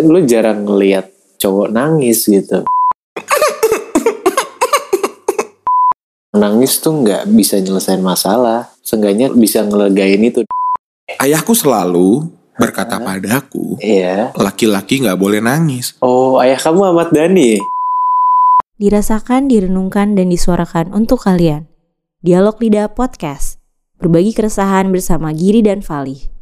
lu jarang ngeliat cowok nangis gitu. nangis tuh nggak bisa nyelesain masalah. Seenggaknya bisa ngelegain itu. Ayahku selalu berkata padaku, Iya. laki-laki nggak boleh nangis. Oh, ayah kamu Ahmad Dhani. Dirasakan, direnungkan, dan disuarakan untuk kalian. Dialog Lidah Podcast. Berbagi keresahan bersama Giri dan Fali.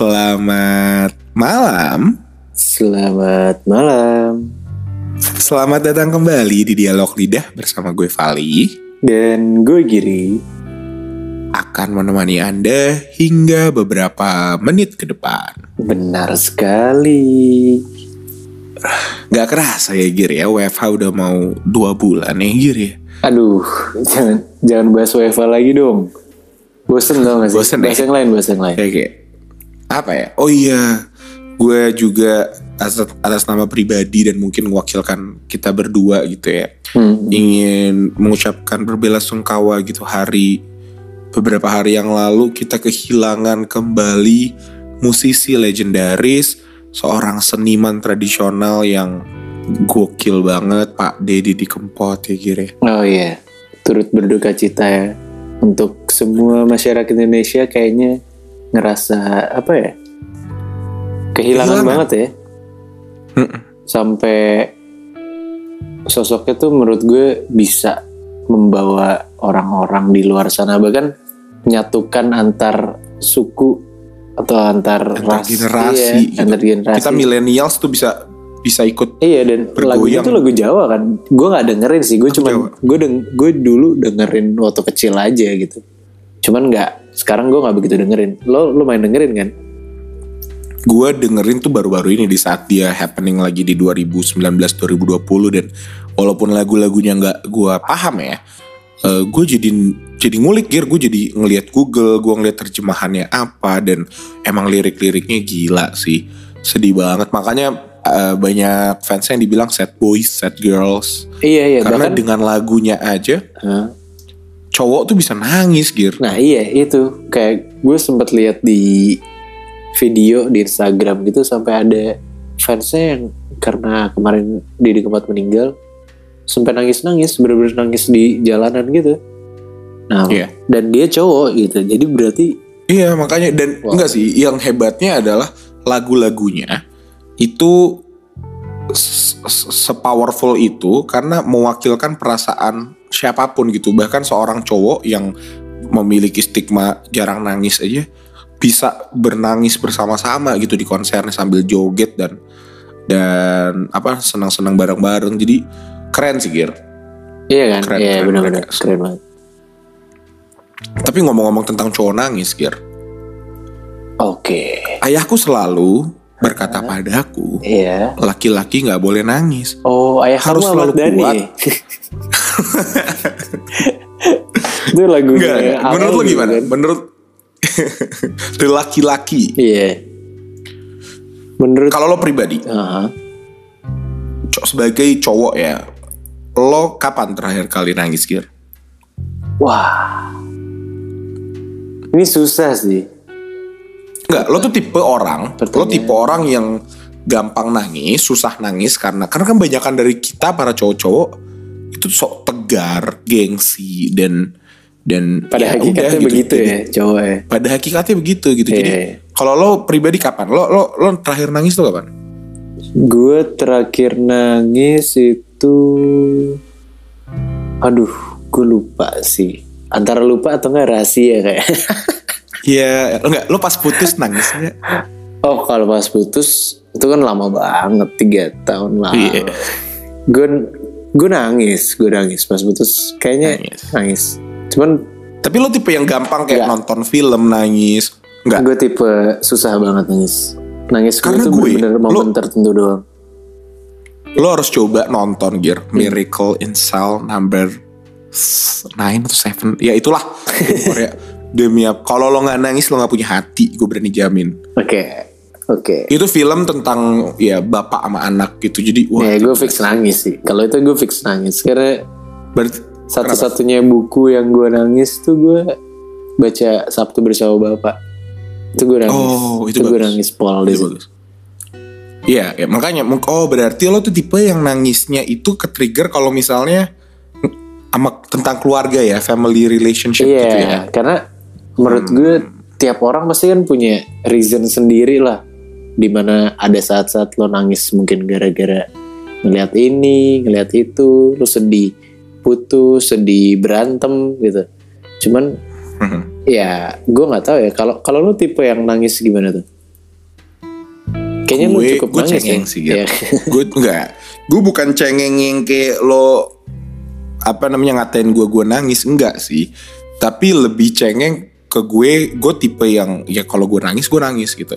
Selamat malam. Selamat malam. Selamat datang kembali di Dialog Lidah bersama gue Vali. Dan gue Giri. Akan menemani Anda hingga beberapa menit ke depan. Benar sekali. Gak kerasa ya Gir ya, WFH udah mau dua bulan ya Gir ya. Aduh, jangan jangan bahas WFA lagi dong. Bosen tau gak sih? Bosen bahas ya? yang lain, bahas yang lain. Kayak apa ya? Oh iya, gue juga atas, atas nama pribadi dan mungkin mewakilkan kita berdua gitu ya. Hmm. Ingin mengucapkan berbelasungkawa gitu hari beberapa hari yang lalu kita kehilangan kembali musisi legendaris, seorang seniman tradisional yang gokil banget Pak Dedi di Kempot ya Gire. Oh iya, turut berduka cita ya. Untuk semua masyarakat Indonesia kayaknya ngerasa apa ya? Kehilangan, Kehilangan. banget ya. Mm-mm. Sampai sosoknya tuh menurut gue bisa membawa orang-orang di luar sana bahkan menyatukan antar suku atau antar, Antar ras generasi iya, gitu. antar generasi. Kita millennials tuh bisa bisa ikut Iya dan Bergoyang. tuh lagu Jawa kan. Gue nggak dengerin sih. Gue Lagu cuman Jawa. gue deng gue dulu dengerin waktu kecil aja gitu. Cuman nggak. Sekarang gue nggak begitu dengerin. Lo lo main dengerin kan? gue dengerin tuh baru-baru ini di saat dia happening lagi di 2019-2020 dan walaupun lagu-lagunya nggak gue paham ya, eh, gue jadi jadi ngulik gear, gue jadi ngelihat Google, gue ngeliat terjemahannya apa dan emang lirik-liriknya gila sih, sedih banget makanya eh, banyak fans yang dibilang sad boys, sad girls Iya iya. karena bahkan, dengan lagunya aja Hah? Cowok tuh bisa nangis gear. nah iya itu kayak gue sempat lihat di video di Instagram gitu sampai ada fansnya yang karena kemarin Didi Kempot meninggal sampai nangis-nangis bener-bener nangis di jalanan gitu. Nah, Iya. dan dia cowok gitu. Jadi berarti Iya makanya dan Wow. enggak sih yang hebatnya adalah lagu-lagunya itu sepowerful itu karena mewakilkan perasaan siapa pun gitu bahkan seorang cowok yang memiliki stigma jarang nangis aja bisa bernangis bersama-sama gitu di konsernya sambil joget dan dan apa senang-senang bareng-bareng jadi keren sih Gir Iya kan? Keren, Iya keren benar-benar mereka. keren banget. tapi ngomong-ngomong tentang cowok nangis Gir Oke. ayahku selalu berkata padaku Iya. laki-laki nggak boleh nangis. Oh, ayah Harus selalu Dhani. kuat. Itu lagunya awal menurut lo gitu gimana? kan? Menurut The laki-laki. Iya. Menurut Kalau lo pribadi, co- sebagai cowok ya, lo kapan terakhir kali nangis Gir? Wah. Ini susah sih. Enggak, lo tuh tipe orang, lo Pertanyaan. tipe orang yang gampang nangis, susah nangis karena karena kan banyakan dari kita para cowok-cowok itu sok tegar, gengsi dan dan Pada ya hakikatnya udah begitu Jadi, ya, cowok ya. Pada hakikatnya begitu gitu. Jadi Iya. kalau lo pribadi kapan? Lo lo lo terakhir nangis tuh kapan? Gue terakhir nangis itu Aduh, gue lupa sih. Antara lupa atau enggak rahasia kayak. Ya, enggak, lo pas putus nangis enggak? Oh kalau pas putus itu kan lama banget tiga tahun lalu. Iya. Gue gue nangis, gue nangis pas putus. Kayaknya Nangis. nangis. Cuman Tapi lo tipe yang gampang kayak Enggak. nonton film nangis. Enggak. gue tipe susah banget nangis. Nangis gue tuh gue, bener-bener momen lo- tertentu doang. Lo harus coba nonton Gear Miracle in Cell number 9 atau 7. Ya itulah. Korea. Demi apa? Kalau lo nggak nangis lo nggak punya hati, gue berani jamin. Oke, oke. Itu film tentang ya bapak sama anak gitu. Jadi wah, Ya gue fix nangis sih. Kalau itu gue fix nangis karena berarti satu-satunya buku yang gue nangis tuh gue baca Sabtu bersama Bapak. Itu gue nangis. Oh, itu gue bagus. nangis pol di Itu situ. Iya, ya, makanya oh berarti lo tuh tipe yang nangisnya itu ke trigger kalau misalnya sama tentang keluarga ya, family relationship Iya, gitu ya. karena menurut Hmm. gue tiap orang pasti kan punya reason sendiri lah. Di mana ada saat-saat lo nangis mungkin gara-gara ngeliat ini, ngeliat itu, lo sedih, putus, sedih, berantem gitu. Cuman Mhm. ya gue nggak tahu ya kalau kalau lo tipe yang nangis gimana tuh? Kayaknya lo gue, cukup gue nangis cengeng ya. sih gitu. Iya. gue enggak, gue bukan cengeng yang kayak lo apa namanya ngatain gue gue nangis enggak sih, tapi lebih cengeng ke gue, gue tipe yang ya kalau gue nangis gue nangis gitu.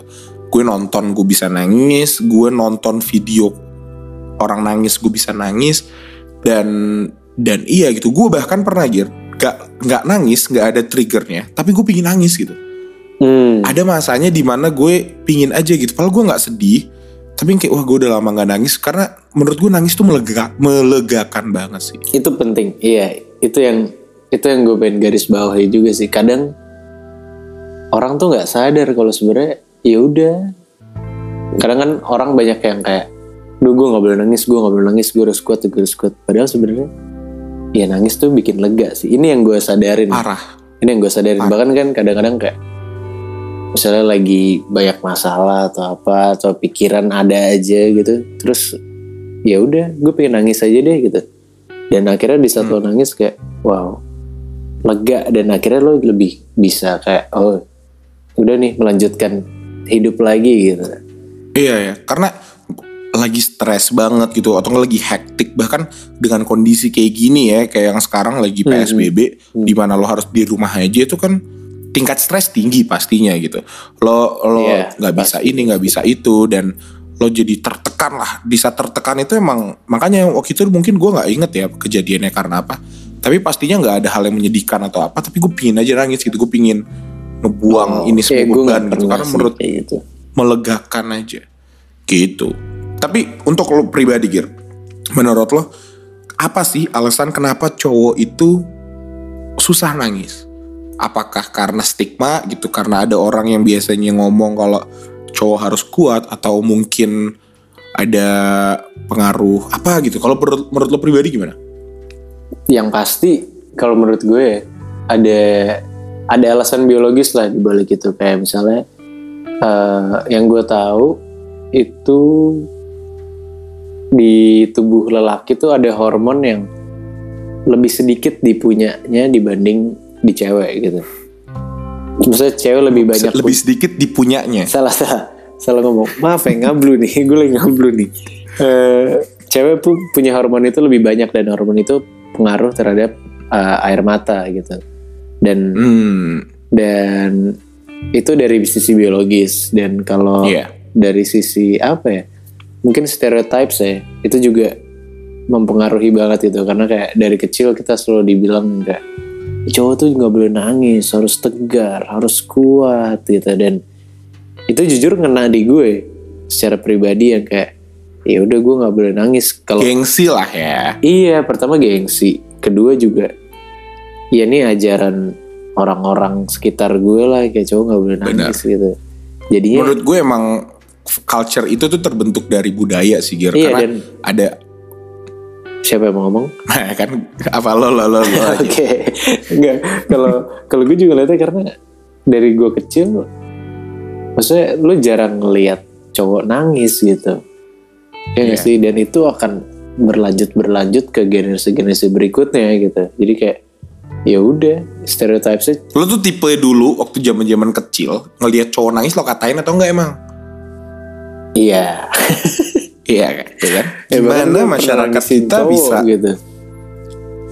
Gue nonton gue bisa nangis, gue nonton video orang nangis gue bisa nangis dan dan iya gitu. Gue bahkan pernah gir gak nggak nangis nggak ada triggernya, tapi gue pingin nangis gitu Hmm. ada masanya di mana gue pingin aja gitu padahal gue nggak sedih tapi kayak wah gue udah lama nggak nangis karena menurut gue nangis tuh melega melegakan banget sih itu penting iya itu yang itu yang gue pengen garis bawahi juga sih kadang orang tuh nggak sadar kalau sebenarnya ya udah. Kadang kan orang banyak yang kayak duh gue nggak boleh nangis gue nggak boleh nangis gue harus kuat gue harus kuat. Padahal sebenarnya ya nangis tuh bikin lega sih. Ini yang gue sadarin. Parah. Ini yang gue sadarin. Bahkan kan kadang-kadang kayak misalnya lagi banyak masalah atau apa atau pikiran ada aja gitu terus ya udah gue pengen nangis aja deh gitu. Dan akhirnya di saat lo nangis kayak wow lega. Dan akhirnya lo lebih bisa kayak oh udah nih melanjutkan hidup lagi gitu. Iya ya karena lagi stres banget gitu atau nggak lagi hektik bahkan dengan kondisi kayak gini ya kayak yang sekarang lagi psbb di mana lo harus di rumah aja itu kan tingkat stres tinggi pastinya gitu. Lo lo Iya, nggak bisa ini nggak bisa itu dan lo jadi tertekan lah. Di saat tertekan itu emang makanya waktu itu mungkin gue nggak inget ya kejadiannya karena apa. Tapi pastinya nggak ada hal yang menyedihkan atau apa tapi gue pingin aja nangis gitu. Gue pingin ngebuang ini semua beban gitu. Karena menurut gitu. melegakan aja. Gitu. Tapi untuk lo pribadi Gir menurut lo apa sih alasan kenapa cowok itu susah nangis? Apakah karena stigma gitu? Karena ada orang yang biasanya ngomong kalau cowok harus kuat atau mungkin ada pengaruh apa gitu? Kalau menurut, menurut lo pribadi gimana? Yang pasti kalau menurut gue ada ada alasan biologis lah di balik itu. Kayak misalnya eh, yang gue tahu itu di tubuh lelaki tuh ada hormon yang lebih sedikit dipunyanya dibanding di cewek gitu. Maksudnya cewek lebih banyak lebih sedikit dipunyanya. Salah salah salah ngomong. Maaf ya ngablu nih. Gue lagi ngablu nih. Eh, cewek pun punya hormon itu lebih banyak dan hormon itu pengaruh terhadap eh, air mata gitu dan hmm. dan itu dari sisi biologis. Dan kalau Iya. dari sisi apa ya mungkin stereotypes ya itu juga mempengaruhi banget itu karena kayak dari kecil kita selalu dibilang kayak cowok tuh nggak boleh nangis harus tegar harus kuat gitu. Dan itu jujur ngena di gue secara pribadi yang kayak ya udah gue nggak boleh nangis. Kalau gengsi lah ya. Iya, pertama gengsi. Kedua juga, ya ini ajaran orang-orang sekitar gue lah, kayak cowok nggak boleh nangis gitu. Jadinya, menurut gue emang culture itu tuh terbentuk dari budaya sih Gir Iya, karena dan- ada siapa yang mau ngomong? kan apa lo lo lo, lo. Oke, enggak. Kalau kalau gue juga lihatnya karena dari gue kecil, maksudnya lu jarang ngelihat cowok nangis gitu. Ya Iya. sih? Dan itu akan berlanjut berlanjut ke generasi-generasi berikutnya gitu. Jadi kayak ya udah stereotipesnya lo tuh tipe dulu waktu zaman zaman kecil ngelihat cowok nangis lo katain atau enggak emang iya. iya kan Iya kan Ya, gimana pernah masyarakat nangisin kita cowok bisa gitu.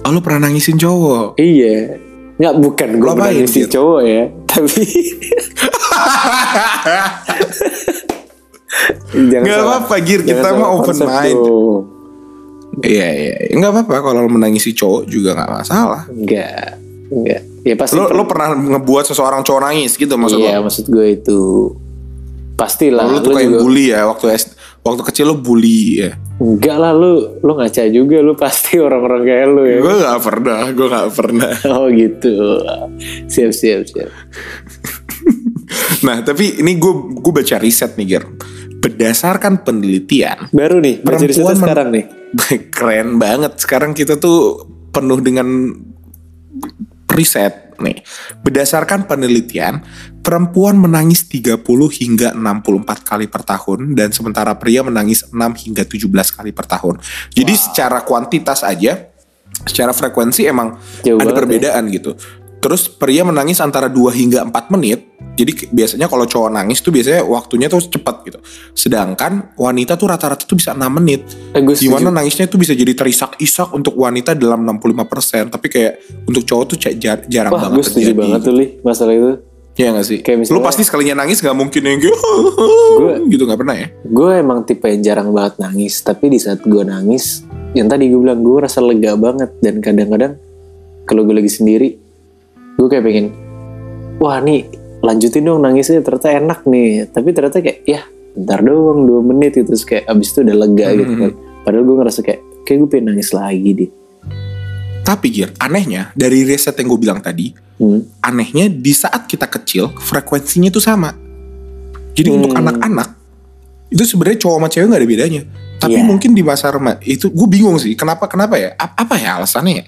oh lo pernah nangisin cowok Iya. Nggak bukan gue pernah Gir? cowok ya, tapi Jangan salah- apa-apa, Gir. Kita mah open mind. Iya iya iya. nggak apa-apa kalau lo menangisi cowok juga nggak masalah Enggak, enggak. Ya pasti lo lo pernah ngebuat seseorang cowok nangis gitu maksud Iya, lo maksud gue itu pastilah. lo Lu tuh kayak juga- bully ya waktu S- waktu kecil lo bully ya Enggak lah lu lu ngaca juga lu pasti orang-orang kayak lu ya. gue nggak pernah gue nggak pernah Oh gitu. Siap siap siap. nah tapi ini gue gue baca riset nih Ger berdasarkan penelitian Baru nih, baca Perempuan risetnya sekarang nih. keren banget. Sekarang kita tuh penuh dengan riset nih. Berdasarkan penelitian perempuan menangis 30 hingga 64 kali per tahun dan sementara pria menangis 6 hingga 17 kali per tahun. Jadi secara kuantitas aja secara frekuensi emang Jauh ada ya. perbedaan gitu terus pria menangis antara 2 hingga 4 menit jadi biasanya kalau cowok nangis tuh biasanya waktunya tuh cepat gitu sedangkan wanita tuh rata-rata tuh bisa 6 menit gue setuju. Di mana nangisnya tuh bisa jadi terisak-isak untuk wanita dalam 65% Tapi kayak untuk cowok tuh jar- jarang Wah, banget gue setuju banget tuh li masalah itu. Iya gak sih? Kayak misalnya- Lu pasti sekalinya nangis gak mungkin yang kayak gitu gak pernah ya? Gue emang tipe yang jarang banget nangis, tapi di saat gue nangis, yang tadi gue bilang gue rasa lega banget dan kadang-kadang kalau gue lagi sendiri, gue kayak pengen, wah nih lanjutin dong nangisnya ternyata enak nih, tapi ternyata kayak ya bentar doang dua menit itu terus kayak abis itu udah lega gitu kan. Padahal gue ngerasa kayak kayak gue pengen nangis lagi deh. Tapi Gir, anehnya dari riset yang gue bilang tadi Hmm. Anehnya di saat kita kecil frekuensinya tuh sama Jadi untuk Hmm. anak-anak Itu sebenarnya cowok sama cewek gak ada bedanya Tapi Iya. mungkin di masa remaja Itu gue bingung sih Kenapa kenapa ya? A- Apa ya alasannya ya?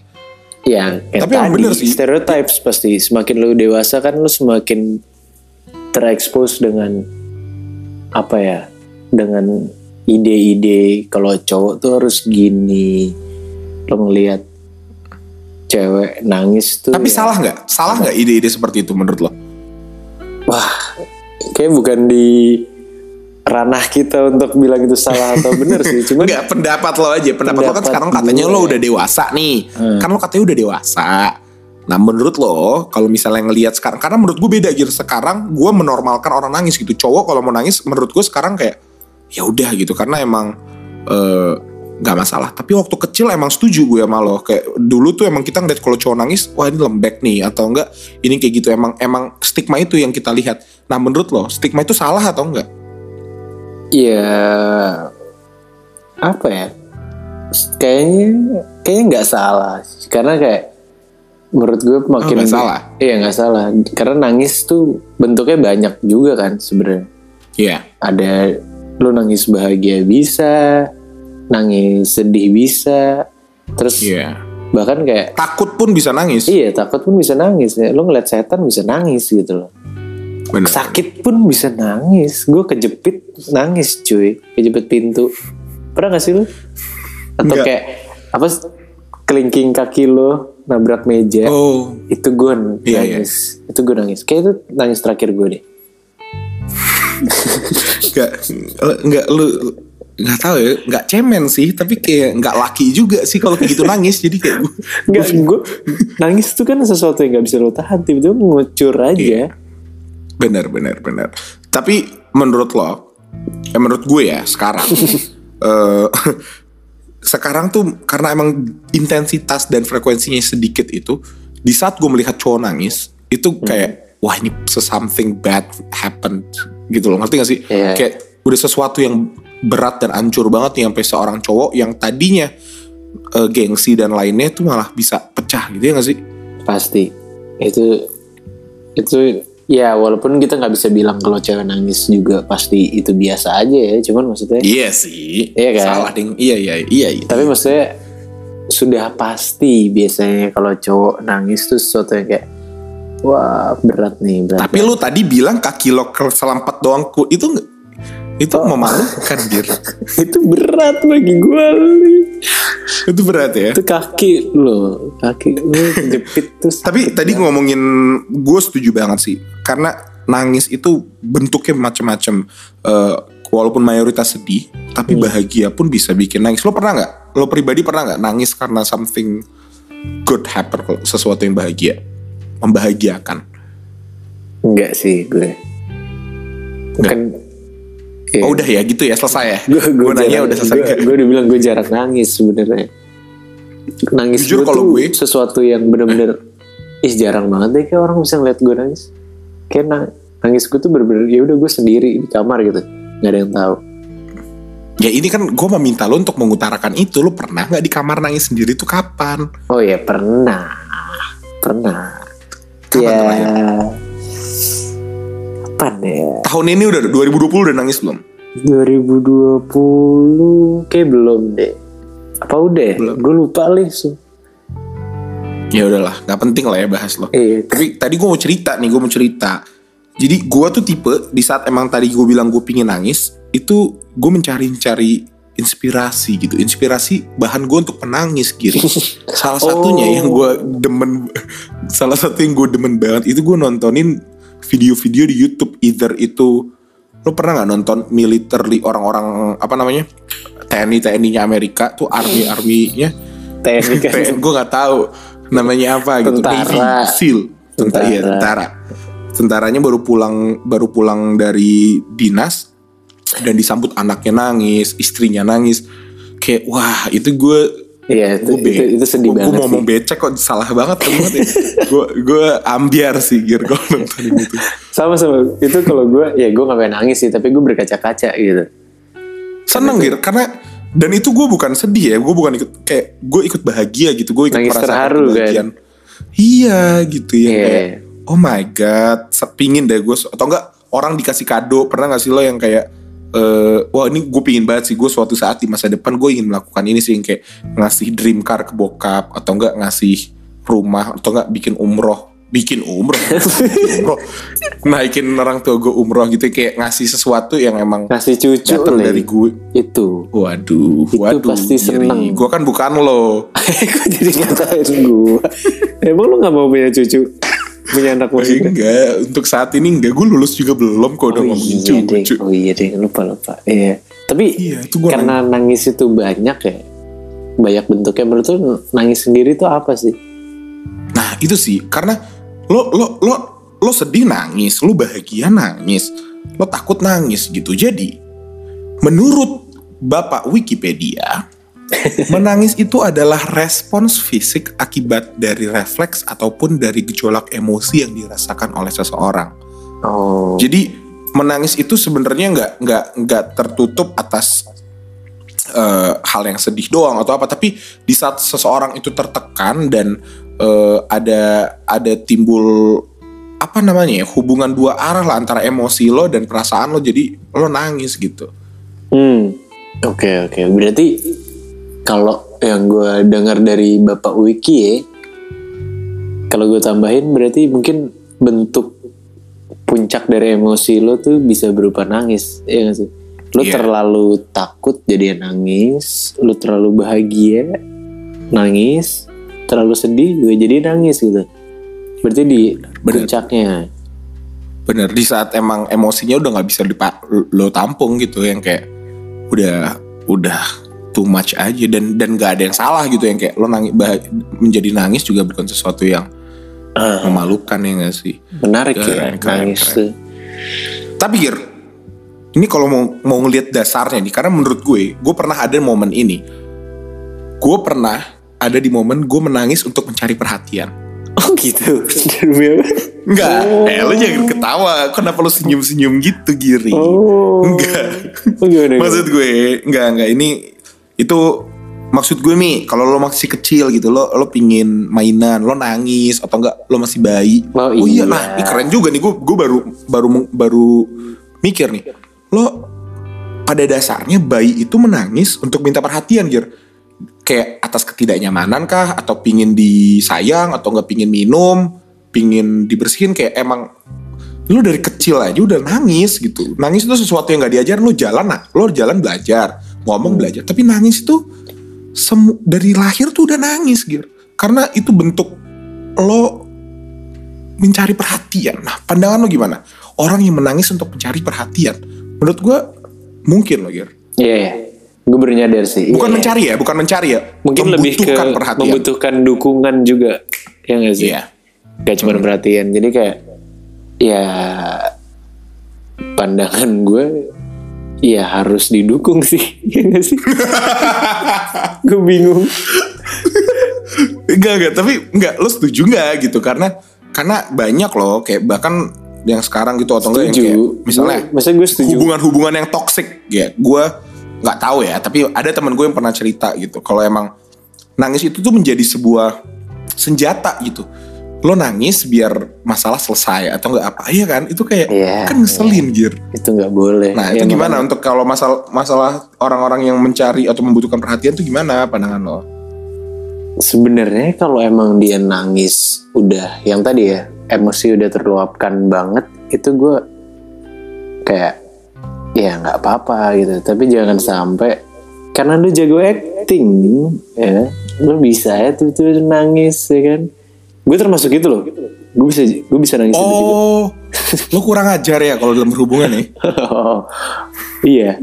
Ya, yang Tapi tadi, bener sih. stereotypes pasti semakin lu dewasa kan lu semakin terekspos dengan apa ya? Dengan ide-ide kalau cowok tuh harus gini. Lo ngelihat cewek nangis tuh Tapi ya, salah nggak? Salah nggak ide-ide seperti itu menurut lo? kayak bukan di ranah kita untuk bilang itu salah atau benar sih. Cuman Enggak, pendapat lo aja. Pendapat, lo kan Pendapat sekarang katanya gue. lo udah dewasa nih. Hmm. Kan lo katanya udah dewasa. Nah menurut lo, kalau misalnya ngelihat sekarang, karena menurut gue beda gitu. Sekarang gue menormalkan orang nangis gitu. Cowok kalau mau nangis, menurut gue sekarang kayak ya udah gitu. Karena emang eh, nggak masalah. Tapi waktu kecil emang setuju gue sama lo. Kayak dulu tuh emang kita ngeliat kalau cowok nangis, wah ini lembek nih atau enggak ini kayak gitu. Emang emang stigma itu yang kita lihat. Nah menurut lo, stigma itu salah atau enggak? Ya apa ya? Kayaknya kayaknya nggak salah karena kayak menurut gue makin Oh, nggak salah? Iya nggak salah karena nangis tuh bentuknya banyak juga kan sebenarnya. Iya. Ada lu nangis bahagia bisa, nangis sedih bisa, terus Iya. bahkan kayak Takut pun bisa nangis. iya takut pun bisa nangis ya. Lu ngeliat setan bisa nangis gitu loh. Bener. Sakit pun bisa nangis. Gue kejepit nangis cuy, kejepit pintu. Pernah gak sih lu? Atau Nggak. kayak apa? Kelingking kaki lo nabrak meja. Oh, Itu gue Iya, nangis. Itu gue nangis. Kayak itu nangis terakhir gue deh. nggak nggak lu nggak tahu ya nggak cemen sih tapi kayak nggak laki juga sih kalau kayak gitu nangis jadi kayak Enggak, gue nangis tuh kan sesuatu yang gak bisa lo tahan tiba-tiba ngucur aja. Benar benar benar tapi menurut lo ya menurut gue ya sekarang eh, sekarang tuh karena emang intensitas dan frekuensinya sedikit itu di saat gue melihat cowok nangis itu kayak wah ini something bad happened gitu loh. Ngerti gak sih? Iya. kayak udah sesuatu yang berat dan hancur banget nih sampai seorang cowok yang tadinya eh, gengsi dan lainnya tuh malah bisa pecah gitu ya gak sih? Pasti. Itu itu ya walaupun kita nggak bisa bilang kalau cewek nangis juga pasti itu biasa aja ya. Cuman maksudnya iya sih Iya kan? salah ding iya iya iya, iya. tapi maksudnya sudah pasti biasanya kalau cowok nangis tuh sesuatu yang kayak wah berat nih berat. Tapi lu tadi bilang kaki lo keselampat doang ku itu itu Oh. memalukan dir. itu berat bagi gue itu berat ya. itu kaki lo kaki lo kejepit terus Tapi tadi ngomongin gue setuju banget sih karena nangis itu bentuknya macam-macam. Eh, walaupun mayoritas sedih, tapi bahagia pun bisa bikin nangis. Lo pernah nggak? Lo pribadi pernah nggak nangis karena something good happen, sesuatu yang bahagia, membahagiakan? enggak sih gue bukan Oh udah ya gitu ya selesai ya. gue nanya udah selesai. gue, udah bilang gue jarang nangis sebenarnya nangis Jujur gue kalau tuh gue- sesuatu yang bener-bener ih jarang banget deh kayak orang bisa ngeliat gue nangis kayak na- nangis gue tuh bener-bener ya udah gue sendiri di kamar gitu nggak ada yang tahu Ya ini kan gue meminta lo untuk mengutarakan itu. Lo pernah nggak di kamar nangis sendiri tuh kapan? Oh ya pernah, pernah. Kapan ya, terakhir? Ya? Tahun ini udah 2020 udah nangis belum? 2020 kayak belum deh. Apa udah? ya? Belum. Gue lupa lih. Su. Ya udahlah, nggak penting lah ya bahas lo. Iya. Tapi tadi gue mau cerita nih, gue mau cerita. Jadi gue tuh tipe di saat emang tadi gue bilang gue pingin nangis, itu gue mencari-cari inspirasi gitu, inspirasi bahan gue untuk menangis gitu. salah satunya Oh. yang gue demen, salah satu yang gue demen banget itu gue nontonin video-video di YouTube, either itu lo pernah nggak nonton militerly orang-orang apa namanya TNI TNI-nya Amerika tuh army arminya TNI kan. gue nggak tahu namanya apa gitu. Tentara. Navy SEAL. Tentara iya, tentara. tentaranya baru pulang baru pulang dari dinas dan disambut anaknya nangis istrinya nangis. Kayak wah itu gue Iya itu, gue itu, itu sedih gue banget ngomong sih. becek kok salah banget ya gue gue ambiar sih gir kalau nonton itu Sama sama itu kalau gue ya gue nggak pengen nangis sih tapi gue berkaca-kaca gitu. seneng gir karena dan itu gue bukan sedih ya gue bukan ikut kayak gue ikut bahagia gitu gue ikut Nangis merasakan terharu, kan? iya gitu ya kayak oh my god sepingin deh gue atau enggak orang dikasih kado pernah gak sih lo yang kayak eh wah ini gue pingin banget sih gue suatu saat di masa depan gue ingin melakukan ini sih yang kayak ngasih dream car ke bokap atau enggak ngasih rumah atau enggak bikin umroh bikin umroh, umroh. naikin orang tua gue umroh gitu kayak ngasih sesuatu yang emang Ngasih cucu Le. dari gue itu. Waduh, Itu waduh. pasti seneng. Gue kan bukan lo. Kok jadi ngatain gue? Emang lu gak mau punya cucu? Punya anak maksudnya? enggak, untuk saat ini enggak. Gue lulus juga belum kok udah Oh ngomongin iya cucu. oh iya deh, lupa lupa. Iya. Tapi Iya, itu gua karena nangis itu banyak ya, banyak bentuknya. Menurut lu nangis sendiri itu apa sih? Nah itu sih, karena lo lo lo lo sedih nangis, lo bahagia nangis, lo takut nangis gitu. Jadi menurut Bapak Wikipedia, menangis itu adalah respons fisik akibat dari refleks ataupun dari gejolak emosi yang dirasakan oleh seseorang. Oh, Jadi menangis itu sebenarnya nggak nggak nggak tertutup atas eh, hal yang sedih doang atau apa, tapi di saat seseorang itu tertekan dan eh, ada ada timbul apa namanya ya hubungan dua arah lah antara emosi lo dan perasaan lo jadi lo nangis gitu. hmm, oke oke. Berarti kalau yang gue dengar dari Bapak Wiki ya, kalau gue tambahin berarti mungkin bentuk puncak dari emosi lo tuh bisa berupa nangis, ya gak sih? Lo Iya. terlalu takut jadi nangis, lo terlalu bahagia nangis, terlalu sedih juga jadi nangis gitu. Berarti di Bener. puncaknya. Bener di saat emang emosinya udah nggak bisa dipa- lo tampung gitu yang kayak udah udah too much aja dan dan gak ada yang salah gitu yang kayak lo nangis bah- menjadi nangis juga bukan sesuatu yang Ah, memalukan ya gak sih menarik Keren, ya keren, nangis keren. tuh. tapi Gir ini kalau mau mau ngelihat dasarnya nih karena menurut gue gue pernah ada momen ini gue pernah ada di momen gue menangis untuk mencari perhatian Oh gitu. Demi apa? Enggak, eh lo jangan ketawa Kenapa lo senyum-senyum gitu Giri Oh. Enggak Oh gimana? Maksud gue Enggak, enggak Ini Itu Maksud gue nih Kalau lo masih kecil gitu Lo lo pingin mainan Lo nangis Atau enggak Lo masih bayi? Oh, iya iya. Nah ini keren juga nih Gue gue baru Baru baru Mikir nih. Lo Pada dasarnya bayi itu menangis Untuk minta perhatian Gir Kayak atas ketidaknyamanan kah Atau pingin disayang Atau enggak pingin minum Pingin dibersihin Kayak emang lu dari kecil aja udah nangis gitu. Nangis itu sesuatu yang nggak diajar lu jalan nah lu jalan belajar ngomong belajar tapi nangis itu semu dari lahir tuh udah nangis gitu karena itu bentuk lo mencari perhatian nah pandangan lo gimana orang yang menangis untuk mencari perhatian menurut gua mungkin lo Gir Iya, iya. Gue baru nyadar sih. bukan Iya, mencari ya bukan mencari ya Mungkin lebih ke membutuhkan perhatian membutuhkan dukungan juga. Ya gak sih? Iya. Gak cuma perhatian. Jadi kayak ya pandangan gue ya harus didukung sih. Ya gak sih? gue bingung. Enggak, enggak, tapi enggak lo setuju enggak gitu karena karena banyak loh kayak bahkan yang sekarang gitu atau enggak yang kayak misalnya Gue- gue setuju. hubungan-hubungan yang toxic ya gue nggak tahu ya tapi ada teman gue yang pernah cerita gitu kalau emang nangis itu tuh menjadi sebuah senjata gitu lo nangis biar masalah selesai atau nggak apa iya kan? Itu kayak Iya, kan ngeselin Gir itu nggak boleh. Nah Ya, itu gimana? untuk kalau masalah masalah orang-orang yang mencari atau membutuhkan perhatian tuh gimana pandangan lo? Sebenarnya kalau emang dia nangis udah yang tadi ya emosi udah terluapkan banget itu gue kayak ya nggak apa-apa gitu. Tapi jangan sampai karena lu jago acting ya. Lu bisa ya tuh tuh nangis ya kan gue termasuk itu loh. Gue bisa gue bisa nangis itu juga oh lo kurang ajar ya kalau dalam berhubungan nih? Oh, iya.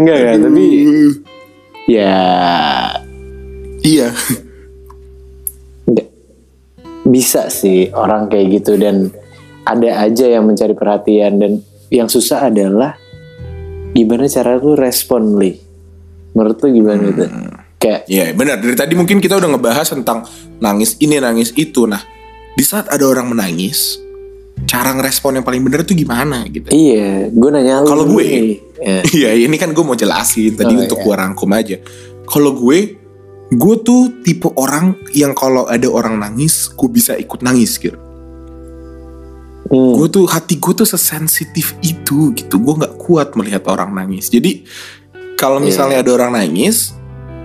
Enggak enggak tapi ya. Iya. Nggak. bisa sih orang kayak gitu dan ada aja yang mencari perhatian dan yang susah adalah gimana cara lu respon li? Menurut lu gimana itu kayak Iya benar dari tadi mungkin kita udah ngebahas tentang nangis ini nangis itu nah di saat ada orang menangis cara ngerespon yang paling benar itu gimana gitu iya gue nanya Kalau gue-. Ya. Iya ini kan gue mau jelasin tadi Oh, untuk iya. gue rangkum aja kalau gue gue tuh tipe orang yang kalau ada orang nangis gue bisa ikut nangis gitu Hmm. gue tuh hati gue tuh sesensitif itu gitu gue nggak kuat melihat orang nangis jadi kalau Iya. misalnya ada orang nangis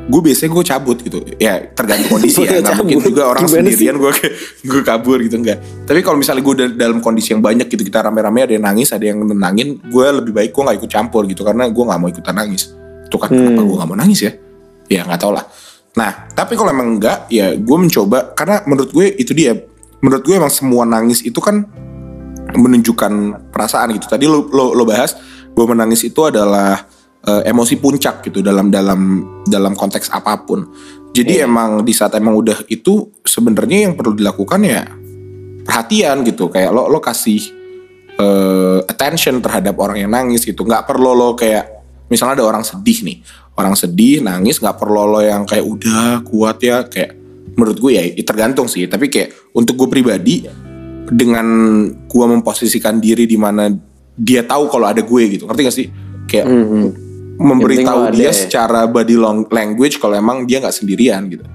gue biasanya gue cabut gitu. Ya tergantung kondisi ya. Nggak mungkin juga orang Gimana sendirian gue gue kabur gitu enggak tapi kalau misalnya gue da- dalam kondisi yang banyak gitu kita rame-rame ada yang nangis ada yang nenangin gue lebih baik gue nggak ikut campur gitu karena gue nggak mau ikutan nangis. Itu kan Hmm. kenapa gue nggak mau nangis ya? Ya nggak tau lah. Nah tapi kalau emang enggak ya gue mencoba karena menurut gue itu dia menurut gue emang semua nangis itu kan menunjukkan perasaan gitu. Tadi lo lo, lo bahas bahwa menangis itu adalah eh, emosi puncak gitu dalam dalam dalam konteks apa pun. Jadi emang di saat emang udah itu sebenarnya yang perlu dilakukan ya perhatian gitu. Kayak lo lo kasih eh, attention terhadap orang yang nangis gitu. Nggak perlu lo kayak misalnya ada orang sedih nih, orang sedih nangis nggak perlu lo yang kayak udah kuat ya kayak menurut gue ya tergantung sih. Tapi kayak untuk gue pribadi dengan gue memposisikan diri di mana dia tahu kalau ada gue gitu ngerti gak sih kayak Hmm. Memberitahu dia ada. secara body long- language kalau emang dia nggak sendirian gitu.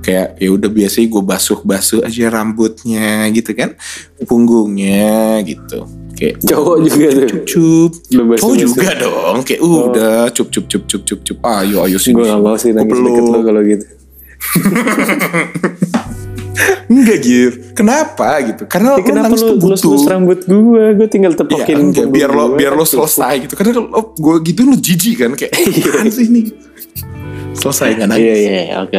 Kayak ya udah biasanya gue basuh-basuh aja rambutnya gitu kan. Punggungnya gitu. Kayak Cowok juga tuh. cup cup cowok juga dong. Kayak udah cup cup cup cup cup cup ayo ayo sini gue gak mau sih nangis deket lo kalau gitu enggak gir. Kenapa gitu? Karena Ya, lo kenapa nangis lu tuh butuh. rambut gue gue tinggal Ya, tepokin enggak, punggung biar lo biar lo cukup. selesai gitu. Karena lo gue gitu lo jijik kan? Kayak apaan sih ini? Selesai kan iya iya iya, oke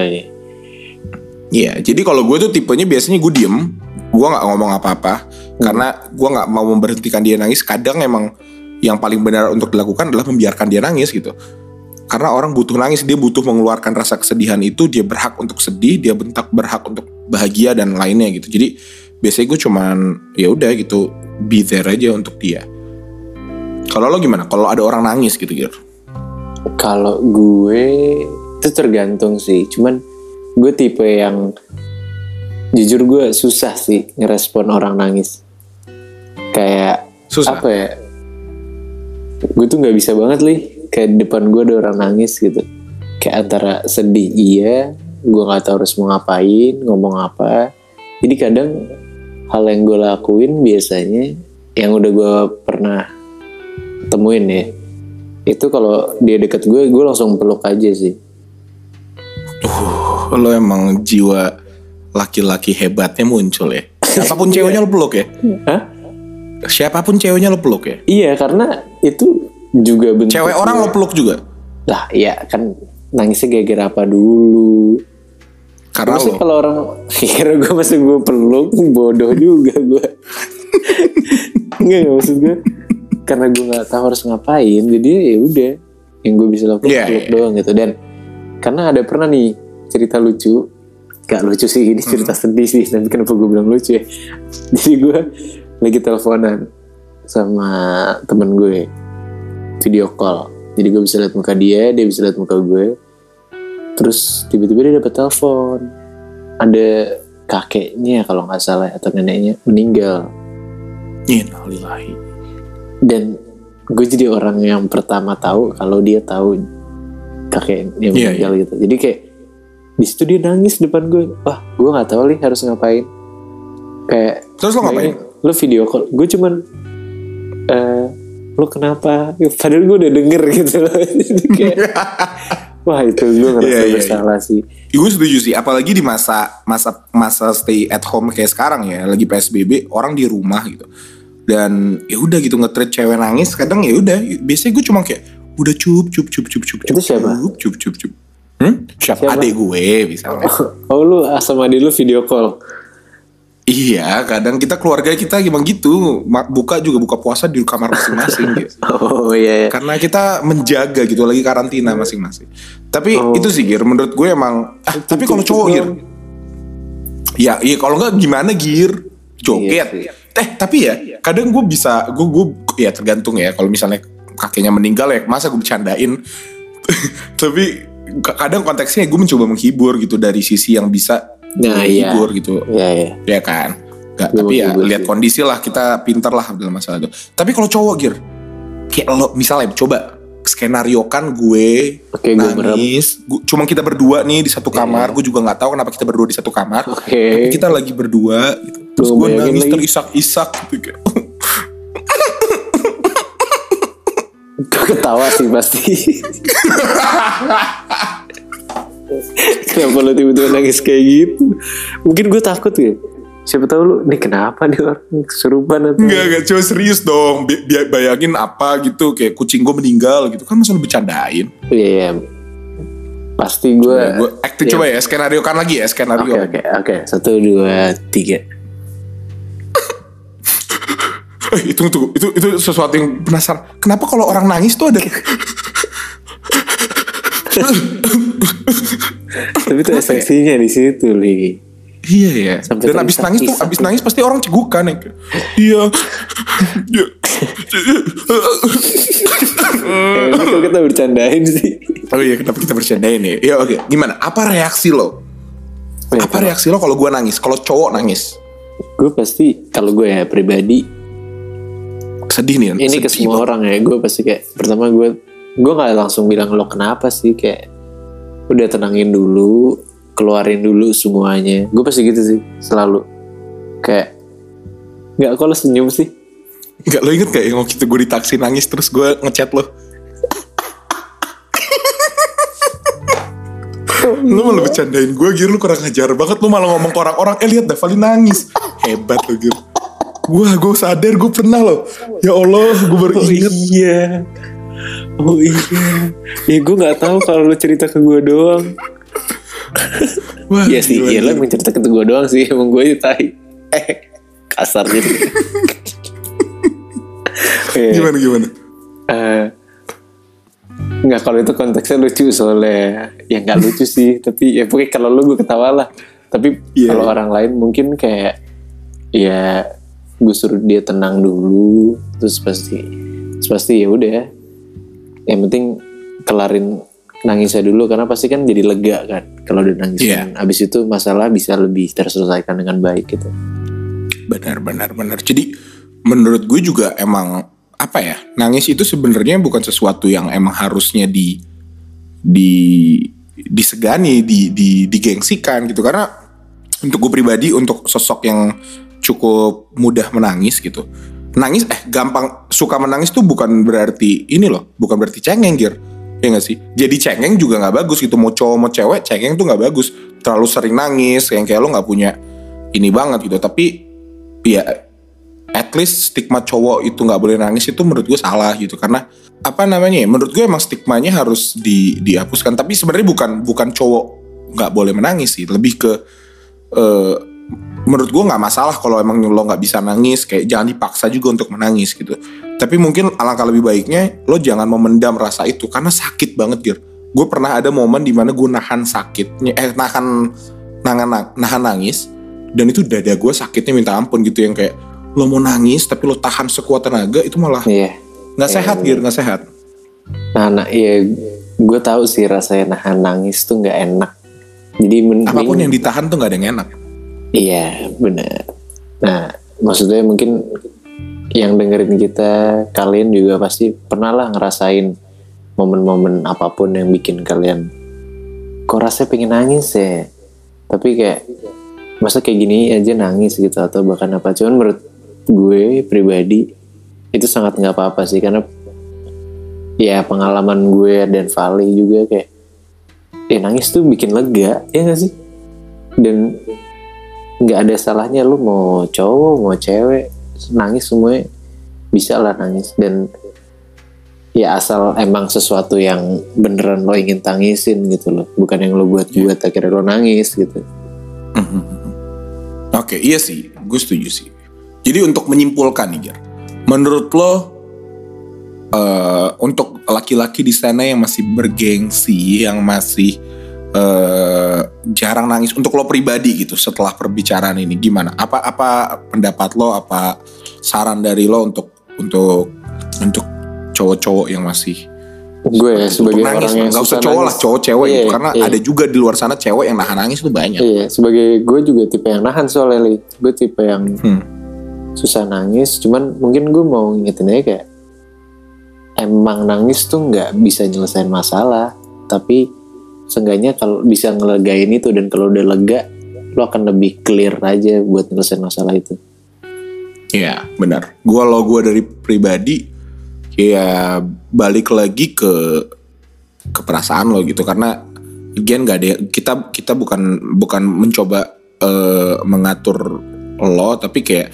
Iya, jadi kalau gue tuh tipenya biasanya gue diem, gue nggak ngomong apa-apa. Karena gue nggak mau memberhentikan dia nangis. Kadang emang yang paling benar untuk dilakukan adalah membiarkan dia nangis gitu. Karena orang butuh nangis, dia butuh mengeluarkan rasa kesedihan itu, dia berhak untuk sedih, dia bentak berhak untuk bahagia dan lainnya gitu. Jadi biasanya gue cuman ya udah gitu, be there aja untuk dia. Kalau lo gimana? Kalau ada orang nangis gitu gitu. Kalau gue itu tergantung sih, cuman gue tipe yang jujur gue susah sih ngerespon orang nangis. Kayak Susah. apa ya? Gue tuh nggak bisa banget li kayak depan gue ada orang nangis gitu. Kayak antara sedih iya, gue nggak tahu harus mau ngapain, ngomong apa. Jadi kadang hal yang gue lakuin biasanya yang udah gue pernah temuin ya itu kalau dia deket gue gue langsung peluk aja sih Uh, lo emang jiwa laki-laki hebatnya muncul ya. Siapa pun ceweknya lo peluk ya. Hah? Siapa pun ceweknya lo peluk ya. iya karena itu juga bentuk Cewek orang lo peluk juga. lah iya kan nangisnya gara-gara apa dulu Karena Maksudnya lo. kalau orang kira gue masih gue peluk bodoh juga gue Enggak nggak maksud gue karena gue nggak tahu harus ngapain jadi ya udah yang gue bisa lakukan Iya, peluk iya. doang gitu dan karena ada pernah nih cerita lucu gak lucu sih ini cerita Hmm. sedih sih tapi kenapa gue bilang lucu ya jadi gue lagi teleponan sama temen gue video call jadi gue bisa lihat muka dia dia bisa lihat muka gue. Terus tiba-tiba dia dapat telepon. Ada kakeknya kalau nggak salah atau neneknya meninggal. Innalillahi. dan gue jadi orang yang pertama tahu kalau dia tahu kakek yang Iya, meninggal gitu. Jadi kayak di situ dia nangis depan gue wah gue nggak tahu nih harus ngapain. Kayak Terus lo ngapain? lo video call. Gue cuman eh lo kenapa padahal gue udah denger gitu loh kayak wah itu gue ngerasa Iya, iya, bersalah sih Gue setuju sih, apalagi di masa masa masa stay at home kayak sekarang ya, lagi PSBB, orang di rumah gitu. Dan ya udah gitu nge-treat cewek nangis, kadang ya udah, biasanya gue cuma kayak udah cup cup cup cup cup cup Itu siapa? cup cup cup cup. Hmm? Siapa? Siapa? Adik gue misalnya. oh lu sama adik lu video call iya, kadang kita keluarga kita emang gitu, buka juga buka puasa di kamar masing-masing gitu. oh iya, iya. Karena kita menjaga gitu lagi karantina masing-masing. Tapi Oh. itu sih Gir, menurut gue emang ah, tapi kalau cowok Gir. Ya, iya kalau nggak gimana gir joget. Iya eh tapi ya kadang gue bisa gue gue ya tergantung ya kalau misalnya kakeknya meninggal ya masa gue bercandain. tapi ka- kadang konteksnya gue mencoba menghibur gitu dari sisi yang bisa Nah, iya. menghibur gitu. Iya, iya. Ya kan. Gak, Gue tapi ya lihat kondisi lah kita pinter lah dalam masalah itu. Tapi kalau cowok gir, kayak lo misalnya coba skenario kan gue gue merem. nangis, Gu- cuma kita berdua nih di satu kamar. Gue juga nggak tahu kenapa kita berdua di satu kamar. Oke. Tapi kita lagi berdua gitu. Terus gue nangis lagi. terisak-isak gitu kayak. Gue ketawa sih pasti. Kenapa lo tiba-tiba nangis kayak gitu? Mungkin gue takut ya. Siapa tahu lu, nih kenapa nih orang kesurupan atau Enggak, enggak, coba serius dong. Bi- bayangin apa gitu, kayak kucing gue meninggal gitu. Kan masa lu bercandain. Iya, iya. Pasti gue. gue iya. coba ya, skenario kan lagi ya, skenario. Oke, oke, oke. Satu, dua, tiga. Eh, itu, itu, itu, itu sesuatu yang penasaran. Kenapa kalau orang nangis tuh ada... Tapi itu esensinya di situ, Li. Iya ya. Sampai Dan abis nangis tuh, abis nangis pasti orang cegukan ya. Iya. Iya. Eh, kok kita bercandain sih? Oh iya, kenapa kita bercandain ya? Ya oke, gimana? Apa reaksi lo? Ya, Apa reaksi lo kalau gue nangis? Kalau cowok nangis? Gue pasti, kalau gue ya pribadi, Sedih nih. ini ke sedih semua banget. orang ya gue pasti kayak pertama gue gue nggak langsung bilang lo kenapa sih kayak udah tenangin dulu keluarin dulu semuanya. Gue pasti gitu sih selalu. Kayak nggak kok lo senyum sih? Enggak lo inget gak yang waktu itu gue di taksi nangis terus gue ngechat lo? lu malah bercandain gue Gir. Lu kurang ajar banget. Lu malah ngomong ke orang-orang eh lihat Davali nangis. Hebat lo Gir. Gue gue sadar gue pernah loh. Ya Allah gue baru inget iya oh iya. Ya gue nggak tahu kalau lo cerita ke gue doang. Wah, Iya sih iya emang cerita ke gue doang sih emang gue tai. Eh kasar gitu Iya. gimana gimana? Eh, nggak kalau itu konteksnya lucu soalnya. Ya nggak lucu sih tapi ya pokoknya kalau lu gue ketawa lah. Tapi Iya. kalau orang lain mungkin kayak ya gue suruh dia tenang dulu. Terus pasti terus pasti ya udah yang penting kelarin nangisnya dulu karena pasti kan jadi lega kan kalau udah nangis kan. abis itu masalah bisa lebih terselesaikan dengan baik gitu. Benar benar benar. Jadi menurut gue juga emang apa ya nangis itu sebenarnya bukan sesuatu yang emang harusnya di di disegani di di digengsikan gitu. Karena untuk gue pribadi untuk sosok yang cukup mudah menangis gitu nangis eh gampang suka menangis tuh bukan berarti ini loh bukan berarti cengeng gir. Ya gak sih? Jadi cengeng juga nggak bagus gitu mau cowok mau cewek cengeng tuh nggak bagus. Terlalu sering nangis yang kayak lo nggak punya ini banget gitu. Tapi ya at least stigma cowok itu nggak boleh nangis itu menurut gue salah gitu. Karena apa namanya ya menurut gue emang stigmanya harus di dihapuskan. Tapi sebenarnya bukan bukan cowok nggak boleh menangis sih. Lebih ke eh, menurut gue nggak masalah kalau emang lo nggak bisa nangis kayak jangan dipaksa juga untuk menangis gitu. Tapi mungkin alangkah lebih baiknya lo jangan memendam rasa itu karena sakit banget gir. Gue pernah ada momen di mana gue nahan sakitnya eh nahan nahan nahan nangis dan itu dada gue sakitnya minta ampun gitu yang kayak lo mau nangis tapi lo tahan sekuat tenaga itu malah iya. nggak sehat gir nggak sehat. Nah, nah iya gue tahu sih rasanya nahan nangis tuh nggak enak. Jadi mending apa pun yang ditahan tuh nggak ada yang enak Iya benar. Nah maksudnya mungkin yang dengerin kita kalian juga pasti pernah lah ngerasain momen-momen apa pun yang bikin kalian kok rasanya pengen nangis ya? Tapi kayak masa kayak gini aja nangis gitu atau bahkan apa? Cuman menurut gue pribadi itu sangat nggak apa-apa sih karena ya pengalaman gue dan Vali juga kayak ya nangis tuh bikin lega ya gak sih? Dan nggak ada salahnya lu mau cowok mau cewek nangis semua bisa lah nangis. Dan ya asal emang sesuatu yang beneran lo ingin tangisin gitu loh. Bukan yang lo buat-buat akhirnya lo nangis gitu. Oke, iya sih, gue setuju sih. Jadi untuk menyimpulkan nih, menurut lo eh, untuk laki-laki di sana yang masih bergengsi, yang masih eh, jarang nangis, untuk lo pribadi gitu setelah perbicaraan ini gimana? Apa apa pendapat lo? Apa saran dari lo untuk untuk untuk cowok-cowok yang masih gue ya sebagai nangis, orang yang nggak usah cowok lah, cowok cewek Iya, gitu, karena iya. ada juga di luar sana cewek yang nahan nangis tuh banyak. Iya, sebagai gue juga tipe yang nahan soalnya Li. Gue tipe yang Hmm. susah nangis. Cuman mungkin gue mau ngingetin aja kayak emang nangis tuh nggak bisa nyelesain masalah. Tapi seenggaknya kalau bisa ngelegain itu dan kalau udah lega, lo akan lebih clear aja buat nyelesain masalah itu. Iya benar. Gua lo gue dari pribadi ya balik lagi ke ke perasaan lo gitu karena again gak ada kita kita bukan bukan mencoba eh, mengatur lo tapi kayak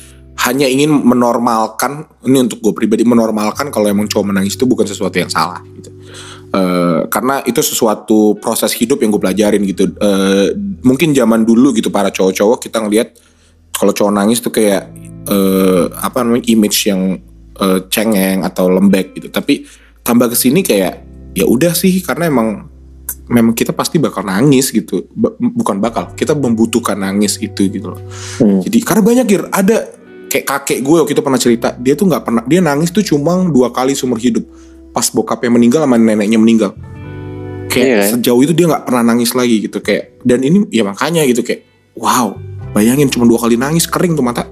hanya ingin menormalkan ini untuk gue pribadi menormalkan kalau emang cowok menangis itu bukan sesuatu yang salah Eh, karena itu sesuatu proses hidup yang gue pelajarin gitu. Eh, mungkin zaman dulu gitu para cowok-cowok kita ngelihat kalau cowok nangis tuh kayak eh, apa namanya image yang eh, cengeng atau lembek gitu. Tapi tambah ke sini kayak ya udah sih karena emang memang kita pasti bakal nangis gitu. Ba- bukan bakal, kita membutuhkan nangis itu gitu loh. Hmm. Jadi karena banyak Gir, ada kayak kakek gue waktu itu pernah cerita, dia tuh nggak pernah dia nangis tuh cuma dua kali seumur hidup. Pas bokapnya meninggal sama neneknya meninggal. Kayak Iya kan? sejauh itu dia nggak pernah nangis lagi gitu kayak dan ini ya makanya gitu kayak wow bayangin cuma dua kali nangis kering tuh mata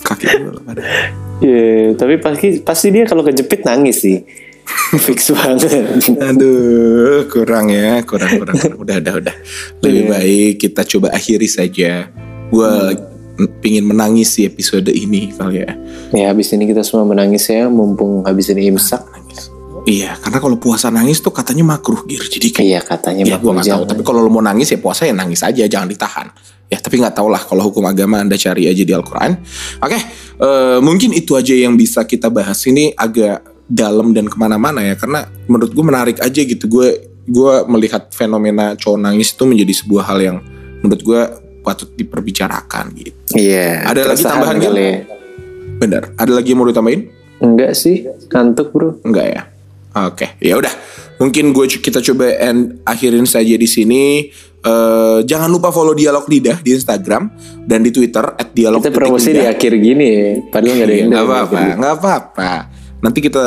kakek gue lah pada Iya, tapi pasti pasti dia kalau kejepit nangis sih. Fix banget. aduh kurang ya kurang kurang, kurang. udah udah udah lebih Iya. baik kita coba akhiri saja gue pingin menangis di episode ini kali ya. Ya habis ini kita semua menangis ya, mumpung habis ini imsak. nangis iya karena kalau puasa nangis tuh katanya makruh gir. Jadi kayak Iya katanya ya makruh nggak tahu. tapi kalau lo mau nangis ya puasa ya nangis aja jangan ditahan. Ya tapi nggak tahu lah kalau hukum agama anda cari aja di Al-Quran. Oke eh, mungkin itu aja yang bisa kita bahas ini agak dalam dan ke mana-mana ya karena menurut gue menarik aja gitu. Gue gue melihat fenomena cowok nangis itu menjadi sebuah hal yang menurut gue patut diperbicarakan gitu Iya. Ada lagi tambahan, kali ya. bener ada lagi yang mau ditambahin Enggak sih, kantuk bro. Enggak ya. Oke, ya udah. Mungkin gue kita coba end, akhirin saja di sini. Eh, jangan lupa follow Dialog Lidah di Instagram dan di Twitter @dialog. Kita promosi di akhir gini. Padahal nggak ada yang Iya, nggak apa-apa, nggak apa-apa. Nanti kita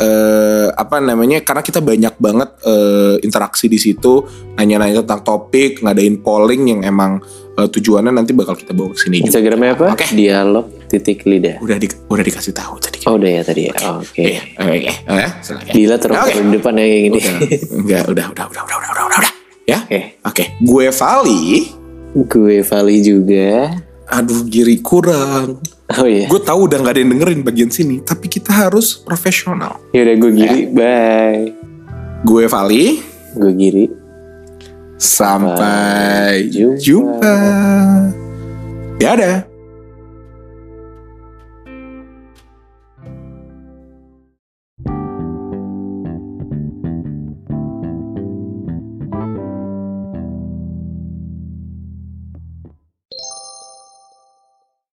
eh, apa namanya? Karena kita banyak banget eh, interaksi di situ, nanya-nanya tentang topik, ngadain polling yang emang uh, tujuannya nanti bakal kita bawa ke sini juga. Instagramnya apa? Okay. Dialog titik lidah. Ya? Udah di, udah dikasih tahu tadi. Oh, udah ya tadi ya. Oke. Oke. Iya, eh, iya. eh, okay. Gila terus okay. di depan yang ini. Udah. Enggak, udah, udah, udah, udah, udah, udah, udah. Ya. Oke. Okay. Oke. Okay. Gue Vali. Gue Vali juga. Aduh, giri kurang. Oh iya. Gue tahu udah nggak ada yang dengerin bagian sini, tapi kita harus profesional. Ya udah gue giri, eh. bye. Gue Vali. Gue giri. Sampai Jumpa. jumpa. Dadah.